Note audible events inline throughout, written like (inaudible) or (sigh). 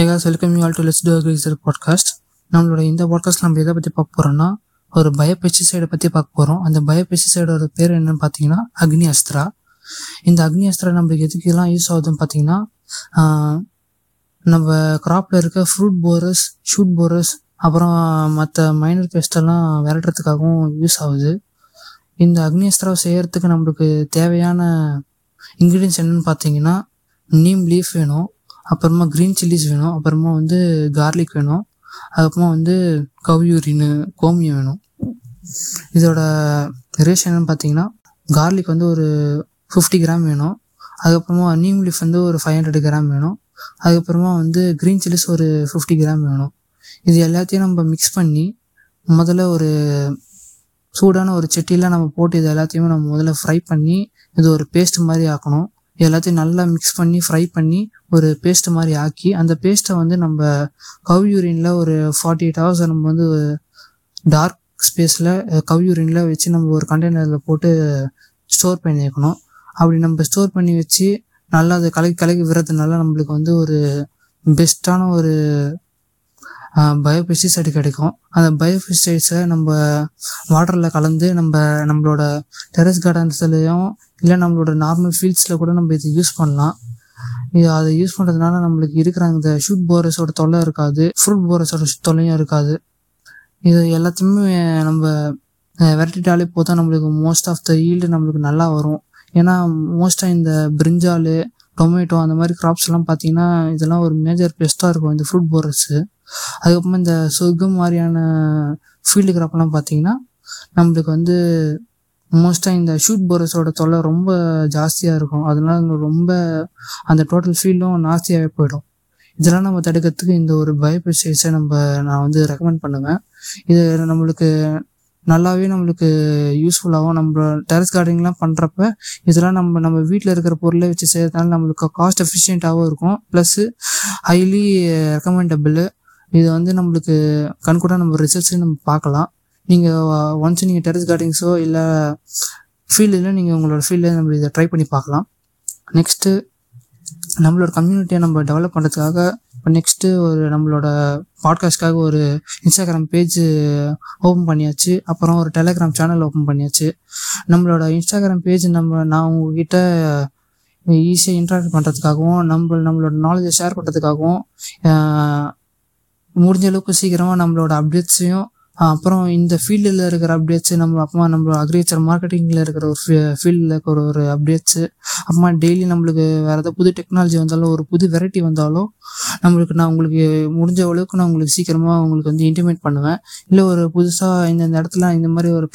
Hey guys, welcome you all to Let's Do Agriculture நம்மளோட இந்த podcast நம்ம எதை பற்றி பார்க்க போகிறோம்னா ஒரு பயோ பெஸ்டிசைடை பற்றி பார்க்க போகிறோம் அந்த பயோ பெஸ்டிசைடோட பேர் என்னன்னு பார்த்தீங்கன்னா அக்னி அஸ்திரா இந்த அக்னி அஸ்திரா நம்மளுக்கு எதுக்கெல்லாம் யூஸ் ஆகுதுன்னு பார்த்தீங்கன்னா நம்ம கிராப்பில் இருக்க ஃப்ரூட் போரஸ் ஷூட் போரஸ் அப்புறம் மற்ற மைனர் பெஸ்டெல்லாம் விரட்டுறதுக்காகவும் யூஸ் ஆகுது. இந்த அக்னி அஸ்திராவை செய்கிறதுக்கு நம்மளுக்கு தேவையான இன்க்ரீடியன்ஸ் என்னன்னு பார்த்தீங்கன்னா நீம் லீஃப் வேணும். அப்புறமா க்ரீன் சில்லிஸ் வேணும். அப்புறமா வந்து கார்லிக் வேணும். அதுக்கப்புறமா வந்து கவ்யூரின்னு கோமியம் வேணும். இதோட ரேஷன் என்னன்னு பார்த்தீங்கன்னா கார்லிக் வந்து ஒரு ஃபிஃப்டி கிராம் வேணும். அதுக்கப்புறமா நீம் லீஃப் வந்து ஒரு ஃபைவ் ஹண்ட்ரட் கிராம் வேணும். அதுக்கப்புறமா வந்து க்ரீன் சில்லிஸ் ஒரு ஃபிஃப்டி கிராம் வேணும். இது எல்லாத்தையும் நம்ம மிக்ஸ் பண்ணி முதல்ல ஒரு சூடான ஒரு செட்டியில் நம்ம போட்டு இது எல்லாத்தையுமே நம்ம முதல்ல ஃப்ரை பண்ணி இது ஒரு பேஸ்ட் மாதிரி ஆக்கணும். எல்லாத்தையும் நல்லா மிக்ஸ் பண்ணி ஃப்ரை பண்ணி ஒரு பேஸ்ட் மாதிரி ஆக்கி அந்த பேஸ்ட்டை வந்து நம்ம கவ் யூரினில் ஒரு ஃபார்ட்டி எயிட் ஹவர்ஸ் நம்ம வந்து டார்க் ஸ்பேஸில் கவ் யூரினில் வச்சு நம்ம ஒரு கண்டெய்னரில் போட்டு ஸ்டோர் பண்ணி வைக்கணும் அப்படி நம்ம ஸ்டோர் பண்ணி வச்சு நல்லா அதை கலக்கி கலக்கி விடுறதுனால நம்மளுக்கு வந்து ஒரு பெஸ்ட்டான ஒரு பயோபெஸ்டிசைடு கிடைக்கும். அந்த பயோபெஸ்டிசைட்ஸை நம்ம வாட்டரில் கலந்து நம்ம நம்மளோட டெரஸ் கார்டன்ஸ்லையும் இல்லை நம்மளோட நார்மல் ஃபீல்ட்ஸில் கூட நம்ம இதை யூஸ் பண்ணலாம். இது அதை யூஸ் பண்ணுறதுனால நம்மளுக்கு இருக்கிற அந்த ஷூட் போரஸோட தொல்லை இருக்காது. ஃப்ரூட் போரஸோட தொல்லையும் இருக்காது. இது எல்லாத்தையுமே நம்ம விரட்டிட்டாலே போதும். நம்மளுக்கு மோஸ்ட் ஆஃப் த ஈல்டு நம்மளுக்கு நல்லா வரும். ஏன்னா மோஸ்ட்டாக இந்த பிரிஞ்சாலு டொமேட்டோ அந்த மாதிரி கிராப்ஸ் எல்லாம் பார்த்தீங்கன்னா இதெல்லாம் ஒரு மேஜர் பெஸ்ட்டாக இருக்கும் இந்த ஃப்ரூட் போரஸு அதுக்கப்புறமா இந்த சொர்க்கம் மாதிரியான ஃபீல்டு கிராப்லாம் பார்த்தீங்கன்னா நம்மளுக்கு வந்து மோஸ்ட்டாக இந்த ஷூட் போரஸோட தொல்லை ரொம்ப ஜாஸ்தியாக இருக்கும். அதனால ரொம்ப அந்த டோட்டல் ஃபீல்டும் நாஸ்தியாகவே போயிடும். இதெல்லாம் நம்ம தடுக்கிறதுக்கு இந்த ஒரு பயோபெஸ்டைட்ஸை நம்ம நான் வந்து ரெக்கமெண்ட் பண்ணுவேன். இது நம்மளுக்கு நல்லாவே நம்மளுக்கு யூஸ்ஃபுல்லாகவும் நம்ம டெரஸ் கார்டனிங்லாம் பண்ணுறப்ப இதெல்லாம் நம்ம நம்ம வீட்டில் இருக்கிற பொருளை வச்சு செய்கிறதுனால நம்மளுக்கு காஸ்ட் எஃபிஷியண்ட்டாகவும் இருக்கும். ப்ளஸ்ஸு ஹைலி ரெக்கமெண்டபிள் இது வந்து நம்மளுக்கு கண்கூட நம்ம ரிசல்ட்ஸையும் நம்ம பார்க்கலாம். நீங்கள் ஒன்ஸ் நீங்கள் டெரஸ் கார்டிங்ஸோ இல்லை ஃபீல்டில் நீங்கள் உங்களோட ஃபீல்டில் நம்ம இதை ட்ரை பண்ணி பார்க்கலாம். நெக்ஸ்ட்டு நம்மளோட கம்யூனிட்டியை நம்ம டெவலப் பண்ணுறதுக்காக இப்போ நெக்ஸ்ட்டு ஒரு நம்மளோட பாட்காஸ்ட்காக ஒரு இன்ஸ்டாகிராம் பேஜ் ஓப்பன் பண்ணியாச்சு. அப்புறம் ஒரு டெலகிராம் சேனல் ஓப்பன் பண்ணியாச்சு. நம்மளோட இன்ஸ்டாகிராம் பேஜ் நம்ம நான் உங்ககிட்ட ஈஸியாக இன்ட்ராக்ட் பண்ணுறதுக்காகவும் நம்ம நம்மளோட நாலேஜை ஷேர் பண்ணுறதுக்காகவும் முடிஞ்ச அளவுக்கு சீக்கிரமாக நம்மளோட அப்டேட்ஸையும் அப்புறம் இந்த ஃபீல்டில் இருக்கிற அப்டேட்ஸு நம்ம அப்புறமா நம்மளோட அக்ரிகல்ச்சர் மார்க்கெட்டிங்கில் இருக்கிற ஒரு ஃபீல்டில் இருக்கிற ஒரு அப்டேட்ஸு அப்புறமா டெய்லி நம்மளுக்கு வேறு ஏதாவது புது டெக்னாலஜி வந்தாலும் ஒரு புது வெரைட்டி வந்தாலும் நம்மளுக்கு நான் உங்களுக்கு முடிஞ்ச அளவுக்கு நான் உங்களுக்கு சீக்கிரமாக உங்களுக்கு வந்து இன்டிமேட் பண்ணுவேன். இல்லை ஒரு புதுசாக இந்த இடத்துல இந்த மாதிரி ஒரு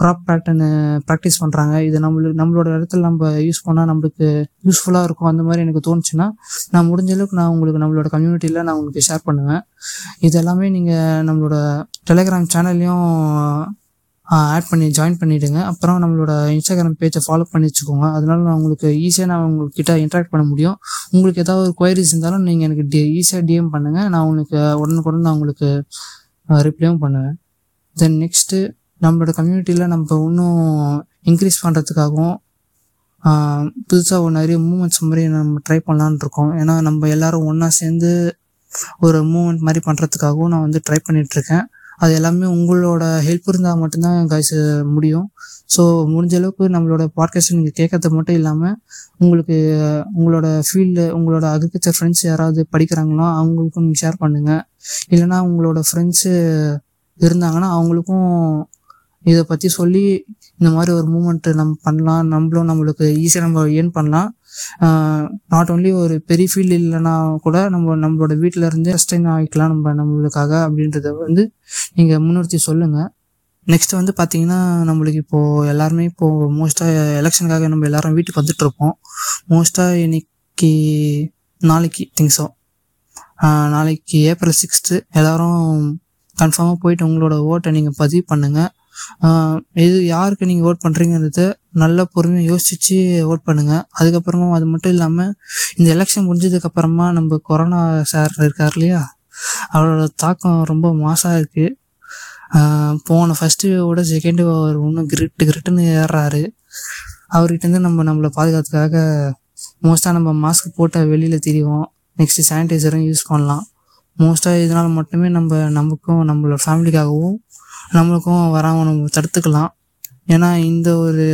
க்ராப் பேட்டர்னு ப்ராக்டிஸ் பண்ணுறாங்க இது நம்மளுக்கு நம்மளோட இடத்துல நம்ம யூஸ் பண்ணால் நம்மளுக்கு யூஸ்ஃபுல்லாக இருக்கும். அந்த மாதிரி எனக்கு தோணுச்சுன்னா நான் முடிஞ்ச அளவுக்கு நான் உங்களுக்கு நம்மளோட கம்யூனிட்டியில் நான் உங்களுக்கு ஷேர் பண்ணுவேன். இது எல்லாமே நீங்கள் நம்மளோட டெலிகிராம் சேனல்லையும் ஆட் பண்ணி ஜாயின் பண்ணிவிடுங்க அப்புறம் நம்மளோட இன்ஸ்டாகிராம் பேஜை ஃபாலோ பண்ணி வச்சுக்கோங்க. அதனால நான் உங்களுக்கு ஈஸியாக நான் உங்கள்கிட்ட இன்ட்ராக்ட் பண்ண முடியும். உங்களுக்கு ஏதாவது ஒரு கொயரிஸ் இருந்தாலும் நீங்கள் எனக்கு டி ஈஸியாக டிஎம் பண்ணுங்கள் நான் உங்களுக்கு உடனுக்குடன் நான் உங்களுக்கு ரிப்ளையும் பண்ணுவேன். தென் நெக்ஸ்ட்டு நம்மளோட கம்யூனிட்டியில் நம்ம இன்னும் இன்க்ரீஸ் பண்ணுறதுக்காகவும் புதுசாக ஒரு நிறைய மூமெண்ட்ஸ் மாதிரி நம்ம ட்ரை பண்ணலான்னு இருக்கோம். ஏன்னா நம்ம எல்லாரும் ஒன்றா சேர்ந்து ஒரு மூமெண்ட் மாதிரி பண்ணுறதுக்காகவும் நான் வந்து ட்ரை பண்ணிகிட்ருக்கேன் அது எல்லாமே உங்களோட ஹெல்ப் இருந்தால் மட்டும்தான் கைஸ் முடியும். ஸோ முடிஞ்ச அளவுக்கு நம்மளோட பாட்காஸ்ட் நீங்கள் கேட்கறது மட்டும் இல்லாமல் உங்களுக்கு உங்களோட ஃபீல்டு உங்களோட அக்ரிகல்ச்சர் ஃப்ரெண்ட்ஸ் யாராவது படிக்கிறாங்களோ அவங்களுக்கும் நீங்கள் ஷேர் பண்ணுங்கள் இல்லைன்னா உங்களோட ஃப்ரெண்ட்ஸு இருந்தாங்கன்னா அவங்களுக்கும் இதை பற்றி சொல்லி இந்த மாதிரி ஒரு மூமெண்ட்டு நம்ம பண்ணலாம். நம்மளும் நம்மளுக்கு ஈஸியாக நம்ம ஏர்ன் பண்ணலாம். நாட் ஓன்லி ஒரு பெரிய ஃபீல்டு இல்லைன்னா கூட நம்ம நம்மளோட வீட்டில் இருந்து சஸ்டைன் ஆகிக்கலாம் நம்ம நம்மளுக்காக அப்படின்றத வந்து நீங்கள் முன்னிறுத்தி சொல்லுங்கள் நெக்ஸ்ட் வந்து பார்த்தீங்கன்னா நம்மளுக்கு இப்போது எல்லாருமே இப்போது மோஸ்ட்டாக எலெக்ஷனுக்காக நம்ம எல்லாரும் வீட்டுக்கு வந்துட்டுருப்போம் மோஸ்ட்டாக இன்னைக்கு நாளைக்கு திங்ஸோ நாளைக்கு ஏப்ரல் சிக்ஸ்த்து எல்லோரும் கன்ஃபார்மாக போயிட்டு உங்களோட ஓட்டை நீங்கள் பதிவு பண்ணுங்கள் இது யாருக்கு நீங்கள் ஓட் பண்ணுறீங்கிறத நல்லா பொறுமையாக யோசிச்சு ஓட் பண்ணுங்கள் அதுக்கப்புறமா அது மட்டும் இல்லாமல் இந்த எலெக்ஷன் முடிஞ்சதுக்கப்புறமா நம்ம கொரோனா சார் இருக்கார் இல்லையா? அவரோட தாக்கம் ரொம்ப மாசாக இருக்குது போன ஃபஸ்ட்டு விட செகண்டு அவர் இன்னும் கிரிட்டு கிரிட்டுன்னு ஏறுறாரு. அவர்கிட்டருந்து நம்ம நம்மளை பாதுகாத்துக்காக மோஸ்ட்டாக நம்ம மாஸ்க் போட்டால் வெளியில் தெரியும் நெக்ஸ்ட்டு சானிடைசரும் யூஸ் பண்ணலாம். மோஸ்ட்டாக இதனால் மட்டுமே நம்ம நமக்கும் நம்மளோட ஃபேமிலிக்காகவும் நம்மளுக்கும் வராமல் நம்ம தடுத்துக்கலாம். ஏன்னா இந்த ஒரு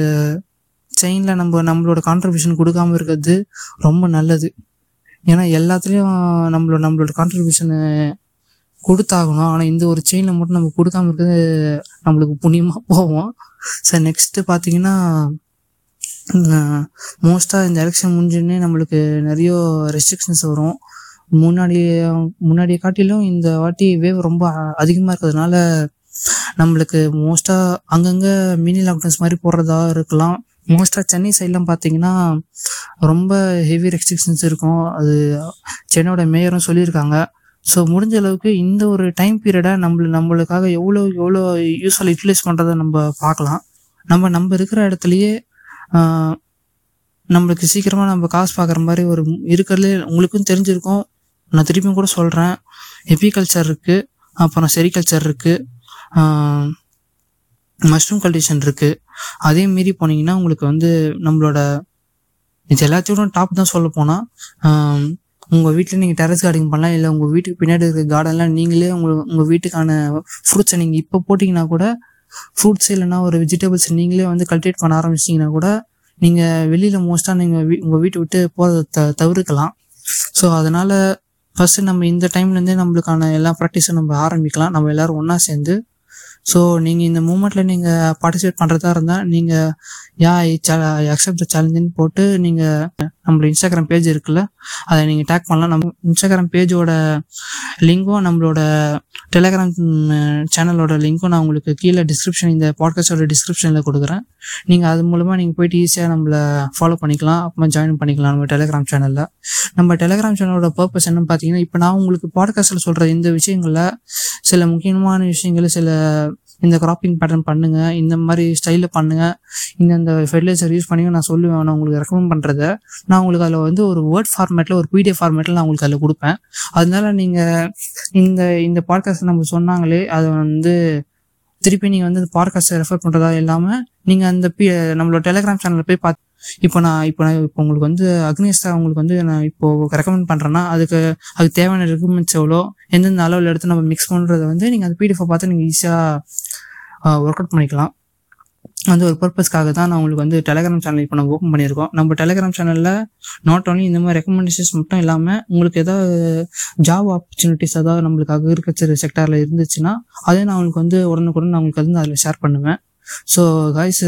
செயினில் நம்ம நம்மளோட கான்ட்ரிபியூஷன் கொடுக்காம இருக்கிறது ரொம்ப நல்லது. ஏன்னா எல்லாத்துலேயும் நம்மளோட நம்மளோட கான்ட்ரிபியூஷனு கொடுத்தாகணும். ஆனால் இந்த ஒரு செயினில் மட்டும் நம்ம கொடுக்காம இருக்கிறது நம்மளுக்கு புண்ணியமாக (laughs) போவோம் சார் நெக்ஸ்ட்டு பார்த்தீங்கன்னா மோஸ்ட்டாக இந்த எலெக்ஷன் முடிஞ்சோடனே நம்மளுக்கு நிறைய ரெஸ்ட்ரிக்ஷன்ஸ் வரும். முன்னாடி முன்னாடியை காட்டிலும் இந்த வாட்டி வேவ் ரொம்ப அதிகமாக இருக்கிறதுனால நம்மளுக்கு மோஸ்ட்டாக அங்கங்கே மினி லாக்டவுன்ஸ் மாதிரி போடுறதா இருக்கலாம். மோஸ்ட்டாக சென்னை சைட்லாம் பார்த்தீங்கன்னா ரொம்ப ஹெவி ரெஸ்ட்ரிக்ஷன்ஸ் இருக்கும். அது சென்னையோட மேயரும் சொல்லியிருக்காங்க. ஸோ முடிஞ்ச அளவுக்கு இந்த ஒரு டைம் பீரியடை நம்மள நம்மளுக்காக எவ்வளோ எவ்வளோ யூஸ்ஃபுல் யூட்டிலைஸ் பண்ணுறதை நம்ம பார்க்கலாம் நம்ம நம்ம இருக்கிற இடத்துலையே நம்மளுக்கு சீக்கிரமாக நம்ம காசு பார்க்குற மாதிரி ஒரு இருக்கிறதுலே உங்களுக்கும் தெரிஞ்சிருக்கும். நான் திருப்பியும் கூட சொல்கிறேன் எப்பிகல்ச்சர் இருக்குது அப்புறம் செரிகல்ச்சர் இருக்குது மஷ்ரூம் கல்டிவேஷன் இருக்குது அதே மீறி போனீங்கன்னா உங்களுக்கு வந்து நம்மளோட இது எல்லாத்தையும் டாப் தான் சொல்ல போனால் உங்கள் வீட்டில் நீங்கள் டெரஸ் கார்டிங் பண்ணலாம் இல்லை உங்கள் வீட்டுக்கு பின்னாடி இருக்க கார்டன்லாம் நீங்களே உங்கள் உங்கள் வீட்டுக்கான ஃப்ரூட்ஸை நீங்கள் இப்போ போட்டிங்கன்னா கூட ஃப்ரூட்ஸ் இல்லைன்னா ஒரு வெஜிடபிள்ஸ் நீங்களே வந்து கல்டிவேட் பண்ண ஆரம்பிச்சிங்கன்னா கூட நீங்கள் வெளியில் மோஸ்ட்டாக நீங்கள் வீ உங்கள் வீட்டை விட்டு போகிறத த தவிர்க்கலாம். ஸோ அதனால் ஃபஸ்ட்டு நம்ம இந்த டைம்லேருந்தே நம்மளுக்கான எல்லா ப்ராக்டிஸும் நம்ம ஆரம்பிக்கலாம். நம்ம எல்லோரும் ஒன்றா சேர்ந்து. ஸோ நீங்கள் இந்த மூமெண்ட்டில் நீங்கள் பார்ட்டிசிபேட் பண்ணுறதா இருந்தால் நீங்கள் யா அக்செப்ட் த சேலஞ்சுன்னு போட்டு நீங்கள் நம்மளோட இன்ஸ்டாகிராம் பேஜ் இருக்குல்ல அதை நீங்கள் டேக் பண்ணலாம். நம்ம இன்ஸ்டாகிராம் பேஜோட லிங்கும் நம்மளோட டெலகிராம் சேனலோட லிங்க்கும் நான் உங்களுக்கு கீழே டிஸ்கிரிப்ஷன் இந்த பாட்காஸ்டோட டிஸ்கிரிப்ஷனில் கொடுக்குறேன். நீங்கள் அது மூலமாக நீங்கள் போயிட்டு ஈஸியாக நம்மளை ஃபாலோ பண்ணிக்கலாம். அப்புறமா ஜாயின் பண்ணிக்கலாம் நம்ம டெலகிராம் சேனலில் நம்ம டெலகிராம் சேனலோட பர்பஸ் என்னன்னு பார்த்தீங்கன்னா இப்போ நான் உங்களுக்கு பாட்காஸ்ட்டில் சொல்கிற இந்த விஷயங்களில் சில முக்கியமான விஷயங்கள் சில இந்த கிராப்பிங் பேட்டர்ன் பண்ணுங்க இந்த மாதிரி ஸ்டைலில் பண்ணுங்க. இந்த இந்த ஃபெர்டிலைசர் யூஸ் பண்ணி நான் சொல்லுவேன். நான் உங்களுக்கு ரெக்கமெண்ட் பண்ணுறத நான் உங்களுக்கு அதில் வந்து ஒரு வேர்ட் ஃபார்மேட்டில் ஒரு பிடிஎஃப் ஃபார்மேட்டில் நான் உங்களுக்கு அதில் கொடுப்பேன். அதனால நீங்கள் இந்த இந்த பாட்காஸ்ட் நம்ம சொன்னாங்களே அதை வந்து திருப்பி நீங்கள் வந்து பாட்காஸ்ட்டை ரெஃபர் பண்ணுறதா இல்லாமல் நீங்கள் அந்த பி நம்மளோட டெலிகிராம் சேனலில் போய் பார்த்து இப்போ நான் இப்போ நான் இப்போ உங்களுக்கு வந்து அக்னிஸ்டா உங்களுக்கு வந்து நான் இப்போ ரெக்கமெண்ட் பண்ணுறேன்னா அதுக்கு அதுக்கு தேவையான ரெக்குமெண்ட்ஸ் எவ்வளோ எந்தெந்த அளவில் எடுத்து நம்ம மிக்ஸ் பண்ணுறத வந்து நீங்கள் அந்த பிடிஎஃப் பார்த்து நீங்கள் ஈஸியாக ஒர்க் அவுட் பண்ணிக்கலாம். அந்த ஒரு பர்பஸ்க்காக தான் நான் உங்களுக்கு வந்து டெலிகிராம் சேனல் இப்போ நம்ம ஓப்பன் பண்ணியிருக்கோம். நம்ம டெலிகிராம் சேனலில் நாட் ஓன்லி இந்த மாதிரி ரெக்கமெண்டேஷன்ஸ் மட்டும் இல்லாமல் உங்களுக்கு ஏதாவது ஜாப் ஆப்பர்ச்சுனிட்டிஸ் ஏதாவது நம்மளுக்கு அக்ரிகல்ச்சர் செக்டாரில் இருந்துச்சுன்னா அதே நான் உங்களுக்கு வந்து உடனுக்குடன் நான் உங்களுக்கு வந்து அதில் ஷேர் பண்ணுவேன். ஸோ காய்ஸ்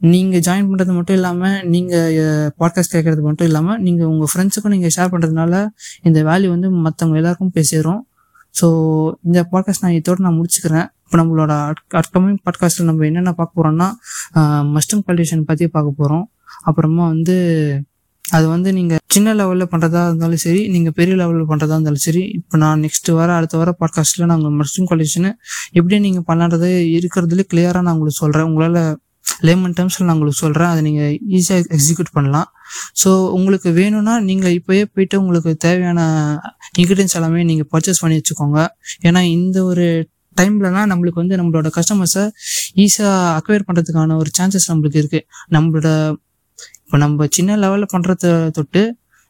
நீங்கள் ஜாயின் பண்ணுறது மட்டும் இல்லாமல் நீங்கள் பாட்காஸ்ட் கேட்குறது மட்டும் இல்லாமல் நீங்கள் உங்கள் ஃப்ரெண்ட்ஸுக்கும் நீங்கள் ஷேர் பண்ணுறதுனால இந்த வேல்யூ வந்து மற்றவங்க எல்லாருக்கும் போய் சேரும். ஸோ இந்த பாட்காஸ்ட் நான் இதோட நான் முடிச்சுக்கிறேன். இப்போ நம்மளோட அப்கமிங் பாட்காஸ்ட்டில் நம்ம என்னென்ன பார்க்க போகிறோம்னா மஸ்டம் கல்டிவேஷன் பற்றி பார்க்க போகிறோம் அப்புறமா வந்து அது வந்து நீங்கள் சின்ன லெவலில் பண்ணுறதா இருந்தாலும் சரி நீங்கள் பெரிய லெவலில் பண்ணுறதா இருந்தாலும் சரி இப்போ நான் நெக்ஸ்ட் வர அடுத்த வர பாட்காஸ்ட்டில் நாங்கள் மஸ்டம் கல்டிவேஷனை எப்படி நீங்கள் பண்ணுறது இருக்கிறதுல கிளியராக நான் உங்களுக்கு சொல்கிறேன் உங்களால் லேமன் டேர்ம்ஸில் நான் உங்களுக்கு சொல்கிறேன் அதை நீங்கள் ஈஸியாக எக்ஸிக்யூட் பண்ணலாம். ஸோ உங்களுக்கு வேணும்னா நீங்கள் இப்போயே போயிட்டு உங்களுக்கு தேவையான இன்க்ரீடியன்ஸ் எல்லாமே நீங்கள் பர்ச்சேஸ் பண்ணி வச்சுக்கோங்க. ஏன்னா இந்த ஒரு டைம்லலாம் நம்மளுக்கு வந்து நம்மளோட கஸ்டமர்ஸை ஈஸியாக அக்வயர் பண்ணுறதுக்கான ஒரு சான்சஸ் நம்மளுக்கு இருக்குது நம்மளோட இப்போ நம்ம சின்ன லெவலில் பண்ணுறத தொட்டு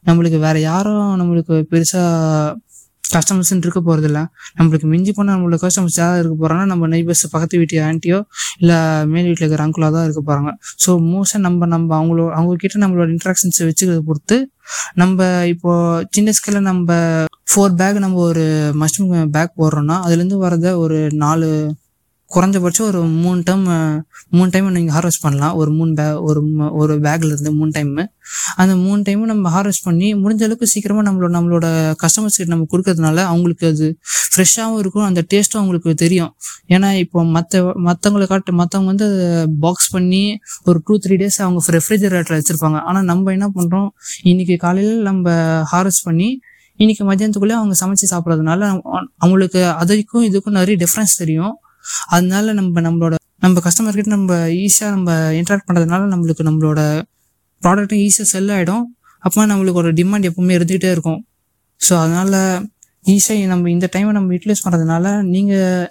நம்மளுக்கு வேற யாரும் நம்மளுக்கு பெருசாக கஸ்டமர்ஸ்ன்னு இருக்க போகிறதில்ல நம்மளுக்கு மிஞ்சி போனால் நம்மளோட கஸ்டமர்ஸ் யாராவது இருக்க போகிறாங்கன்னா நம்ம நெய்பர்ஸ் பக்கத்து வீட்டு ஆண்டியோ இல்லை மேல் வீட்டில் இருக்கிற அங்குலாக தான் இருக்க போகிறாங்க ஸோ மோஸ்ட்டாக நம்ம நம்ம அவங்களோட அவங்க கிட்ட நம்மளோட இன்ட்ராக்ஷன்ஸை வச்சுக்கிறத பொறுத்து நம்ம இப்போ சின்ன ஸ்கேலில் நம்ம ஃபோர் பேக் நம்ம ஒரு மஷ்ரூம் பேக் போடுறோம்னா அதுலேருந்து வரத ஒரு நாலு குறைஞ்சபட்சம் ஒரு மூணு டைம் மூணு டைம் நீங்கள் ஹார்வெஸ்ட் பண்ணலாம். ஒரு மூணு பே ஒரு ஒரு பேக்ல இருந்து மூணு டைமு அந்த மூணு டைமும் நம்ம ஹார்வெஸ்ட் பண்ணி முடிஞ்ச அளவுக்கு சீக்கிரமாக நம்மளோட நம்மளோட கஸ்டமர்ஸ் கிட்ட நம்ம கொடுக்கறதுனால அவங்களுக்கு அது ஃப்ரெஷ்ஷாகவும் இருக்கும். அந்த டேஸ்ட்டும் அவங்களுக்கு தெரியும். ஏன்னா இப்போ மற்ற மற்றவங்களை காட்டு மற்றவங்க வந்து பாக்ஸ் பண்ணி ஒரு டூ த்ரீ டேஸ் அவங்க ரெஃப்ரிஜரேட்டரில் வச்சுருப்பாங்க. ஆனால் நம்ம என்ன பண்ணுறோம் இன்னைக்கு காலையில் நம்ம ஹார்வெஸ்ட் பண்ணி இன்னைக்கு மதியானத்துக்குள்ளே அவங்க சமைச்சு சாப்பிட்றதுனால அவங்களுக்கு அதுக்கும் இதுக்கும் நிறைய டிஃப்ரென்ஸ் தெரியும். அதனால நம்ம நம்மளோட நம்ம கஸ்டமர்கிட்ட நம்ம ஈஸியாக நம்ம இன்ட்ராக்ட் பண்ணுறதுனால நம்மளுக்கு நம்மளோட ப்ராடக்ட்டும் ஈஸியாக செல் ஆகிடும் அப்போ நம்மளுக்கு ஒரு டிமாண்ட் எப்பவுமே இருந்துகிட்டே இருக்கும். ஸோ அதனால் ஈஸியாக நம்ம இந்த டைமை நம்ம யூட்டிலைஸ் பண்ணுறதுனால நீங்கள்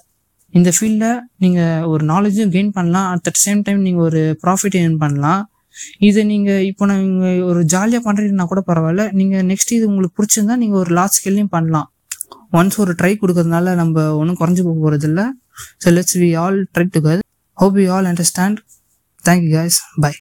இந்த ஃபீல்டில் நீங்கள் ஒரு நாலேஜும் கெயின் பண்ணலாம். அட் த சேம் டைம் நீங்கள் ஒரு ப்ராஃபிட் ஏர்ன் பண்ணலாம். இதை நீங்கள் இப்போ நீங்கள் ஒரு ஜாலியாக பண்ணுறீங்கன்னா கூட பரவாயில்ல. நீங்கள் நெக்ஸ்ட் இது உங்களுக்கு பிடிச்சிருந்தா நீங்கள் ஒரு லார்ஜ் ஸ்கேல்லையும் பண்ணலாம். ஒன்ஸ் ஒரு ட்ரை கொடுக்கறதுனால நம்ம ஒன்றும் குறைஞ்சி போக போகிறது இல்லை so let's we all try together hope you all understand thank you guys bye